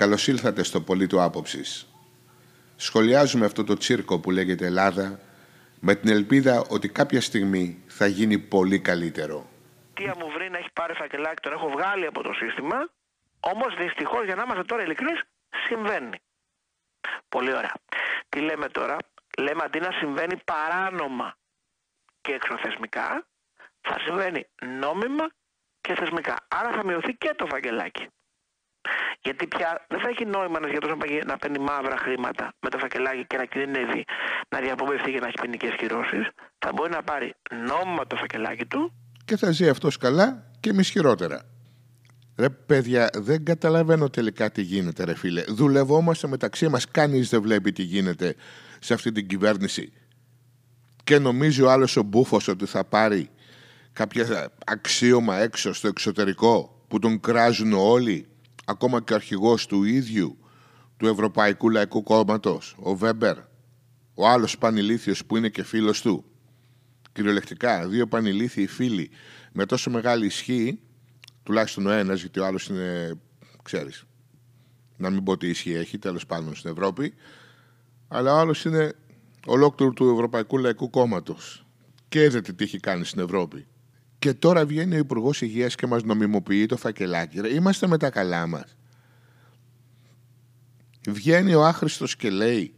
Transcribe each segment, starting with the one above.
καλώς ήλθατε στο Πολίτο Άποψης. Σχολιάζουμε αυτό το τσίρκο που λέγεται Ελλάδα με την ελπίδα ότι κάποια στιγμή θα γίνει πολύ καλύτερο. Τι μου βρει να έχει πάρει φακελάκι, τον έχω βγάλει από το σύστημα. Όμως δυστυχώς, για να είμαστε τώρα ειλικρινείς, συμβαίνει. Πολύ ωραία. Τι λέμε τώρα, λέμε αντί να συμβαίνει παράνομα και εξωθεσμικά, θα συμβαίνει νόμιμα και θεσμικά. Άρα θα μειωθεί και το φακελάκι. Γιατί πια δεν θα έχει νόημα ένας γιατρός να, να παίρνει μαύρα χρήματα με το φακελάκι και να κινδυνεύει να διαπομευθεί και να έχει ποινικές κυρώσεις. Θα μπορεί να πάρει νόμιμα το φακελάκι του. Και θα ζει αυτός καλά και εμείς χειρότερα. Ρε παιδιά, δεν καταλαβαίνω τελικά τι γίνεται, ρε φίλε. Δουλευόμαστε μεταξύ μας. Κανείς δεν βλέπει τι γίνεται σε αυτή την κυβέρνηση. Και νομίζει ο άλλος ο μπούφος ότι θα πάρει κάποια αξίωμα έξω στο εξωτερικό που τον κράζουν όλοι ακόμα και ο αρχηγός του ίδιου του Ευρωπαϊκού Λαϊκού Κόμματος, ο Βέμπερ, ο άλλος πανηλήθιος που είναι και φίλος του. Κυριολεκτικά, δύο πανηλήθιοι φίλοι με τόσο μεγάλη ισχύ, τουλάχιστον ο ένας, γιατί ο άλλος είναι, ξέρεις, να μην πω τι ισχύ έχει, τέλος πάντων στην Ευρώπη, αλλά ο άλλος είναι ολόκληρο του Ευρωπαϊκού Λαϊκού Κόμματος. Και είδατε τι έχει κάνει στην Ευρώπη. Και τώρα βγαίνει ο Υπουργός Υγείας και μας νομιμοποιεί το φακελάκι. Είμαστε με τα καλά μας. Βγαίνει ο άχρηστος και λέει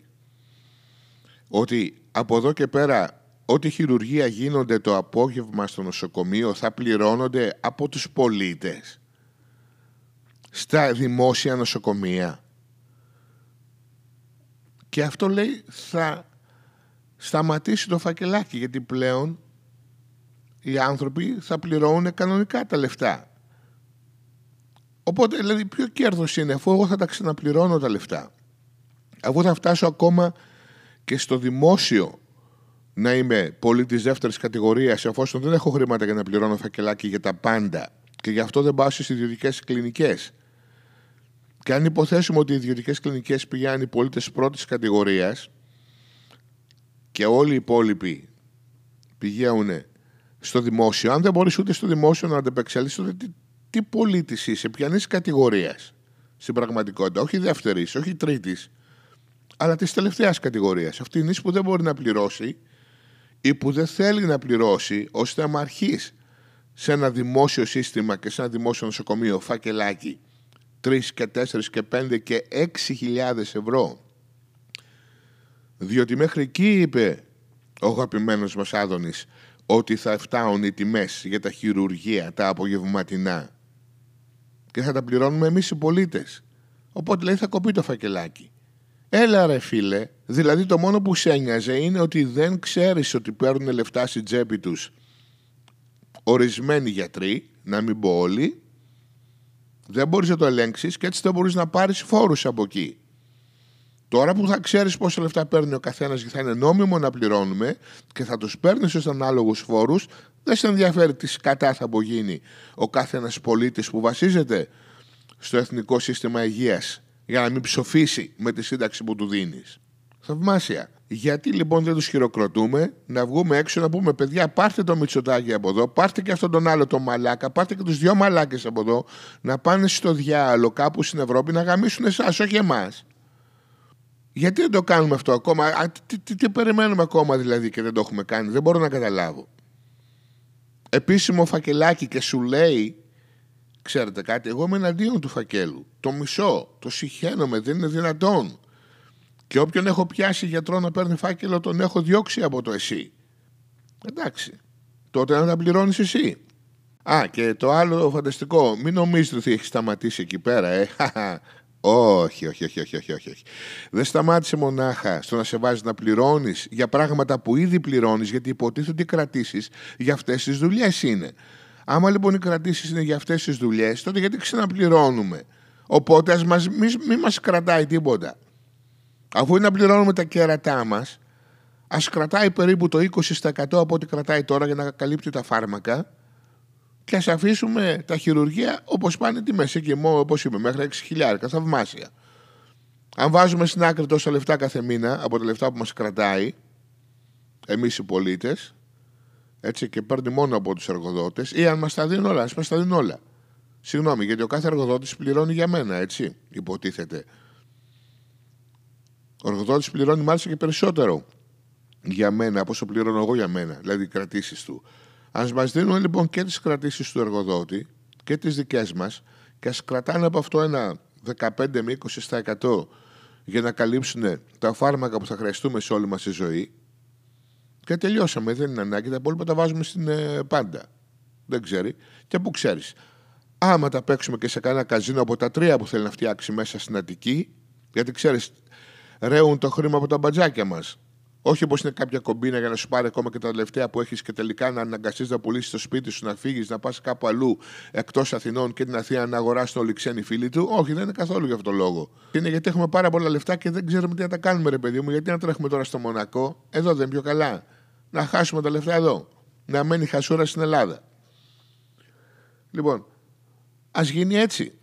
ότι από εδώ και πέρα ό,τι χειρουργία γίνονται το απόγευμα στο νοσοκομείο θα πληρώνονται από τους πολίτες στα δημόσια νοσοκομεία. Και αυτό λέει θα σταματήσει το φακελάκι γιατί πλέον οι άνθρωποι θα πληρώνουν κανονικά τα λεφτά. Οπότε, δηλαδή, ποιο κέρδος είναι, αφού εγώ θα τα ξαναπληρώνω τα λεφτά. Αφού θα φτάσω ακόμα και στο δημόσιο να είμαι πολίτη δεύτερης κατηγορίας, εφόσον δεν έχω χρήματα για να πληρώνω φακελάκι για τα πάντα και γι' αυτό δεν πάω στις ιδιωτικές κλινικές. Και αν υποθέσουμε ότι οι ιδιωτικές κλινικές πηγαίνουν οι πολίτες πρώτης κατηγορίας και όλοι οι υπόλοιποι πηγαίνουν στο δημόσιο, αν δεν μπορείς ούτε στο δημόσιο να αντεπεξέλθεις, τότε τι, τι πολίτης είσαι, ποιανή κατηγορίας στην πραγματικότητα. Όχι δεύτερης, όχι τρίτης, αλλά της τελευταίας κατηγορίας. Αυτή είναι που δεν μπορεί να πληρώσει ή που δεν θέλει να πληρώσει, ώστε να αρχίσει σε ένα δημόσιο σύστημα και σε ένα δημόσιο νοσοκομείο φακελάκι 3 και 4 και 5 και 6.000 ευρώ. Διότι μέχρι εκεί είπε ο αγαπημένος μας Άδωνης ότι θα φτάουν οι τιμές για τα χειρουργεία, τα απογευματινά και θα τα πληρώνουμε εμείς οι πολίτες. Οπότε λέει θα κοπεί το φακελάκι. Έλα ρε φίλε, δηλαδή το μόνο που σε ένοιαζε είναι ότι δεν ξέρεις ότι παίρνουν λεφτά στην τσέπη τους ορισμένοι γιατροί, να μην πω όλοι, δεν μπορείς να το ελέγξεις και έτσι δεν μπορείς να πάρεις φόρους από εκεί. Τώρα που θα ξέρεις πόσα λεφτά παίρνει ο καθένας και θα είναι νόμιμο να πληρώνουμε και θα τους παίρνεις στου ανάλογους φόρους, δεν σε ενδιαφέρει τι κατά θα απογίνει ο κάθε ένα πολίτης που βασίζεται στο εθνικό σύστημα υγείας για να μην ψοφήσει με τη σύνταξη που του δίνεις. Θαυμάσια. Γιατί λοιπόν δεν τους χειροκροτούμε, να βγούμε έξω να πούμε: Παιδιά, πάρτε το μυτσοτάκι από εδώ, πάρτε και αυτόν τον άλλο τον μαλάκα, πάρτε και τους δυο μαλάκες από εδώ, να πάνε στο διάλογο κάπου στην Ευρώπη να γαμίσουν εσάς, όχι εμάς. Γιατί δεν το κάνουμε αυτό ακόμα, α, τι, τι, τι, περιμένουμε ακόμα δηλαδή και δεν το έχουμε κάνει, δεν μπορώ να καταλάβω. Επίσημο φακελάκι και σου λέει, ξέρετε κάτι, εγώ είμαι εναντίον του φακέλου. Το μισό, το συχαίνομαι, δεν είναι δυνατόν. Και όποιον έχω πιάσει γιατρό να παίρνει φάκελο, τον έχω διώξει από το εσύ. Εντάξει, τότε να τα πληρώνεις εσύ. Α, και το άλλο φανταστικό, μην νομίζετε ότι έχει σταματήσει εκεί πέρα, ε. Όχι, όχι, όχι, όχι, όχι, όχι. Δεν σταμάτησε μονάχα στο να σε βάζει να πληρώνεις για πράγματα που ήδη πληρώνεις, γιατί υποτίθεται ότι οι κρατήσεις για αυτές τις δουλειές είναι. Άμα λοιπόν οι κρατήσεις είναι για αυτές τις δουλειές, τότε γιατί ξαναπληρώνουμε; Οπότε ας μας, μην, μην μας κρατάει τίποτα. Αφού είναι να πληρώνουμε τα κέρατά μας, ας κρατάει περίπου το 20% από ό,τι κρατάει τώρα για να καλύπτει τα φάρμακα και ας αφήσουμε τα χειρουργεία όπως πάνε τη μέση και μόνο όπως είπε, μέχρι 6.000. Θαυμάσια. Αν βάζουμε στην άκρη τόσα λεφτά κάθε μήνα από τα λεφτά που μας κρατάει, εμείς οι πολίτες, έτσι και παίρνει μόνο από τους εργοδότες, ή αν μας τα δίνουν όλα, ας μας τα δίνουν όλα. Συγγνώμη, γιατί ο κάθε εργοδότης πληρώνει για μένα, έτσι, υποτίθεται. Ο εργοδότης πληρώνει μάλιστα και περισσότερο για μένα από όσο πληρώνω εγώ για μένα, δηλαδή οι κρατήσεις του. Α μας δίνουν λοιπόν και τις κρατήσεις του εργοδότη και τις δικές μας και ας κρατάνε από αυτό ένα 15 με 20% για να καλύψουν τα φάρμακα που θα χρειαστούμε σε όλη μας τη ζωή. Και τελειώσαμε. Δεν είναι ανάγκη. Τα υπόλοιπα τα βάζουμε στην ε, πάντα. Δεν ξέρει. Και πού ξέρεις. Άμα τα παίξουμε και σε κανένα καζίνο από τα τρία που θέλει να φτιάξει μέσα στην Αττική, γιατί ξέρεις, ρέουν το χρήμα από τα μπατζάκια μας. Όχι όπως είναι κάποια κομπίνα για να σου πάρει ακόμα και τα τελευταία που έχεις και τελικά να αναγκαστείς να πουλήσεις το σπίτι σου, να φύγεις, να πας κάπου αλλού εκτός Αθηνών και την Αθήνα να αγοράσεις όλοι οι ξένοι φίλοι του. Όχι, δεν είναι καθόλου για αυτόν τον λόγο. Είναι γιατί έχουμε πάρα πολλά λεφτά και δεν ξέρουμε τι να τα κάνουμε, ρε παιδί μου. Γιατί να τρέχουμε τώρα στο Μονακό, εδώ δεν είναι πιο καλά. Να χάσουμε τα λεφτά εδώ. Να μένει χασούρα στην Ελλάδα. Λοιπόν, ας γίνει έτσι.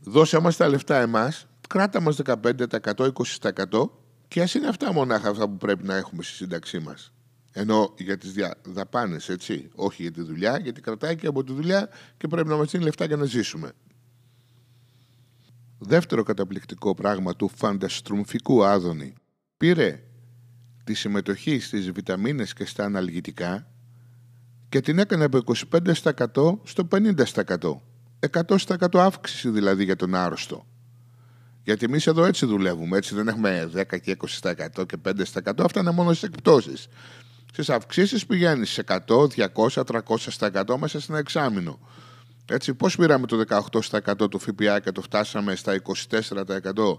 Δώσε μας τα λεφτά εμάς, κράτα μας 15%, 20% και ας είναι αυτά μονάχα αυτά που πρέπει να έχουμε στη σύνταξή μας. Ενώ για τις δαπάνες, έτσι. Όχι για τη δουλειά, γιατί κρατάει και από τη δουλειά και πρέπει να μας δίνει λεφτά για να ζήσουμε. Δεύτερο καταπληκτικό πράγμα του φανταστρουμφικού Άδωνη πήρε τη συμμετοχή στις βιταμίνες και στα αναλγητικά και την έκανε από 25% στο 50%. 100% αύξηση δηλαδή για τον άρρωστο. Γιατί εμείς εδώ έτσι δουλεύουμε. Έτσι δεν έχουμε 10 και 20% και 5%. Αυτά είναι μόνο στις εκπτώσεις. Στις αυξήσεις πηγαίνει σε 100, 200, 300% μέσα σε ένα εξάμεινο. Έτσι, πώς πήραμε το 18% του ΦΠΑ και το φτάσαμε στα 24%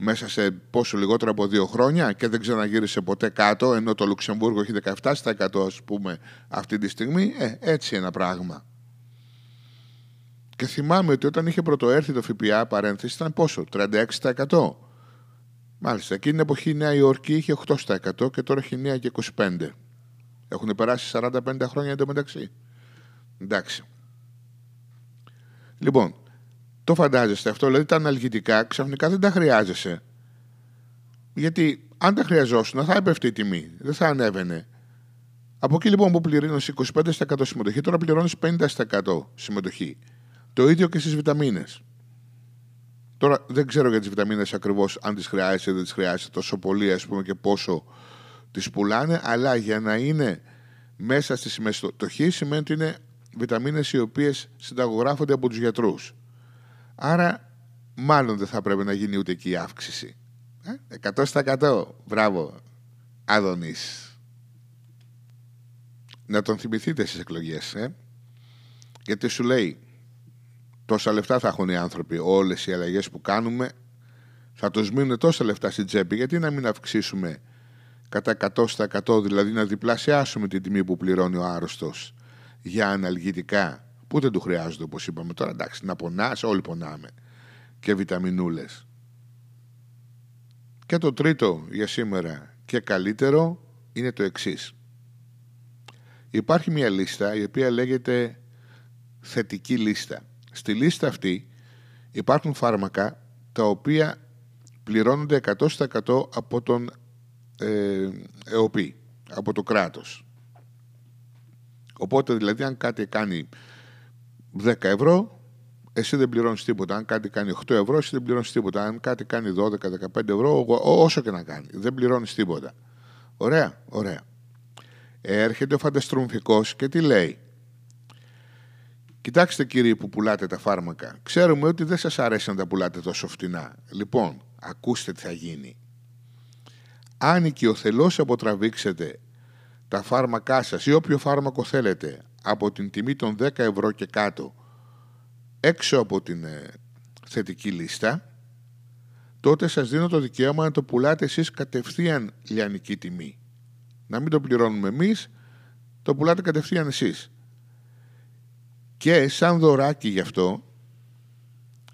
μέσα σε πόσο λιγότερο από δύο χρόνια και δεν ξαναγύρισε ποτέ κάτω, ενώ το Λουξεμβούργο έχει 17% ας πούμε αυτή τη στιγμή. Ε, έτσι ένα πράγμα. Και θυμάμαι ότι όταν είχε πρωτοέρθει το ΦΠΑ παρένθεση ήταν πόσο, 36%. Μάλιστα, εκείνη την εποχή η Νέα Υόρκη είχε 8% και τώρα έχει 9 και 25%. Έχουν περάσει 45 χρόνια εντωμεταξύ. Εντάξει. Λοιπόν, το φαντάζεστε αυτό, δηλαδή τα αναλγητικά ξαφνικά δεν τα χρειάζεσαι. Γιατί αν τα χρειαζόσουν θα έπεφτε η τιμή, δεν θα ανέβαινε. Από εκεί λοιπόν που πληρώνεις 25% συμμετοχή, τώρα πληρώνεις 50% συμμετοχή. Το ίδιο και στις βιταμίνες. Τώρα δεν ξέρω για τις βιταμίνες ακριβώς αν τις χρειάζεσαι ή δεν τις χρειάζεσαι τόσο πολύ, ας πούμε, και πόσο τις πουλάνε, αλλά για να είναι μέσα στη συμμετοχή σημαίνει ότι είναι βιταμίνες οι οποίες συνταγογράφονται από τους γιατρούς. Άρα, μάλλον δεν θα πρέπει να γίνει ούτε εκεί η αύξηση. Ε; 100% μπράβο, Άδωνης. Να τον θυμηθείτε στις εκλογές, ε; γιατί σου λέει τόσα λεφτά θα έχουν οι άνθρωποι. Όλες οι αλλαγές που κάνουμε θα τους μείνουν τόσα λεφτά στην τσέπη. Γιατί να μην αυξήσουμε κατά 100% δηλαδή να διπλασιάσουμε την τιμή που πληρώνει ο άρρωστος για αναλγητικά που δεν του χρειάζονται όπως είπαμε τώρα. Εντάξει, να πονάς, όλοι πονάμε. Και βιταμινούλες. Και το τρίτο για σήμερα και καλύτερο είναι το εξής. Υπάρχει μια λίστα η οποία λέγεται θετική λίστα. Στη λίστα αυτή υπάρχουν φάρμακα τα οποία πληρώνονται 100% από τον ε, ΕΟΠΗ, από το κράτος. Οπότε δηλαδή αν κάτι κάνει 10 ευρώ, εσύ δεν πληρώνεις τίποτα. Αν κάτι κάνει 8 ευρώ, εσύ δεν πληρώνεις τίποτα. Αν κάτι κάνει 12-15 ευρώ, όσο και να κάνει, δεν πληρώνεις τίποτα. Ωραία, ωραία. Έρχεται ο φανταστρομφικός και τι λέει. Κοιτάξτε κύριοι που πουλάτε τα φάρμακα. Ξέρουμε ότι δεν σας αρέσει να τα πουλάτε τόσο φτηνά. Λοιπόν, ακούστε τι θα γίνει. Αν οικειοθελώς αποτραβήξετε τα φάρμακά σας ή όποιο φάρμακο θέλετε από την τιμή των 10 ευρώ και κάτω έξω από την ε, θετική λίστα, τότε σας δίνω το δικαίωμα να το πουλάτε εσείς κατευθείαν λιανική τιμή. Να μην το πληρώνουμε εμείς, το πουλάτε κατευθείαν εσείς. Και σαν δωράκι γι' αυτό,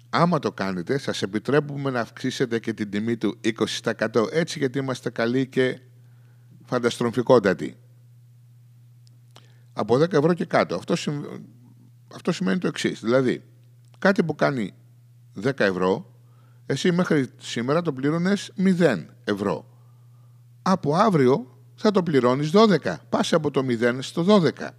άμα το κάνετε, σας επιτρέπουμε να αυξήσετε και την τιμή του 20% έτσι γιατί είμαστε καλοί και φανταστρομφικότατοι. Από 10 ευρώ και κάτω. Αυτό, Αυτό σημαίνει το εξής. Δηλαδή, κάτι που κάνει 10 ευρώ, εσύ μέχρι σήμερα το πλήρωνες 0 ευρώ. Από αύριο θα το πληρώνεις 12. Πάσε από το 0 στο 12.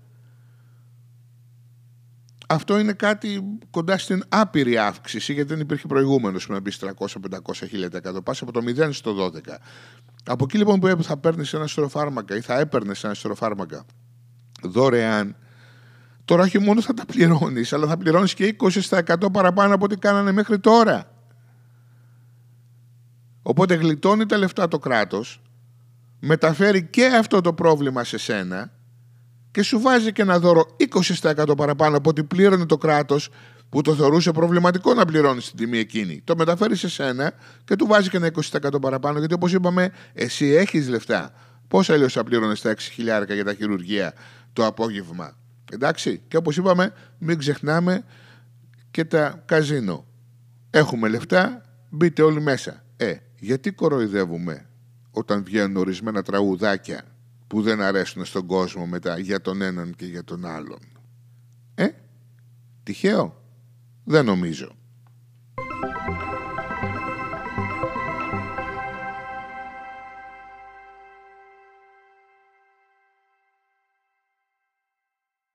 Αυτό είναι κάτι κοντά στην άπειρη αύξηση, γιατί δεν υπήρχε προηγούμενος που να μπει 300, 500, 1000%. Πας από το 0 στο 12. Από εκεί λοιπόν που θα παίρνεις ένα σωρό φάρμακα ή θα έπαιρνες ένα σωρό φάρμακα δωρεάν, τώρα όχι μόνο θα τα πληρώνεις, αλλά θα πληρώνεις και 20% παραπάνω από ό,τι κάνανε μέχρι τώρα. Οπότε γλιτώνει τα λεφτά το κράτος, μεταφέρει και αυτό το πρόβλημα σε σένα και σου βάζει και ένα δώρο 20% παραπάνω από ό,τι πλήρωνε το κράτος που το θεωρούσε προβληματικό να πληρώνει την τιμή εκείνη. Το μεταφέρεις σε σένα και του βάζει και ένα 20% παραπάνω γιατί όπως είπαμε εσύ έχεις λεφτά. Πώς αλλιώς θα πλήρωνες τα 6.000 για τα χειρουργία το απόγευμα. Εντάξει; Και όπως είπαμε μην ξεχνάμε και τα καζίνο. Έχουμε λεφτά, μπείτε όλοι μέσα. Ε, γιατί κοροϊδεύουμε όταν βγαίνουν ορισμένα τραγουδάκια; που δεν αρέσουν στον κόσμο μετά για τον έναν και για τον άλλον. Ε, τυχαίο. Δεν νομίζω.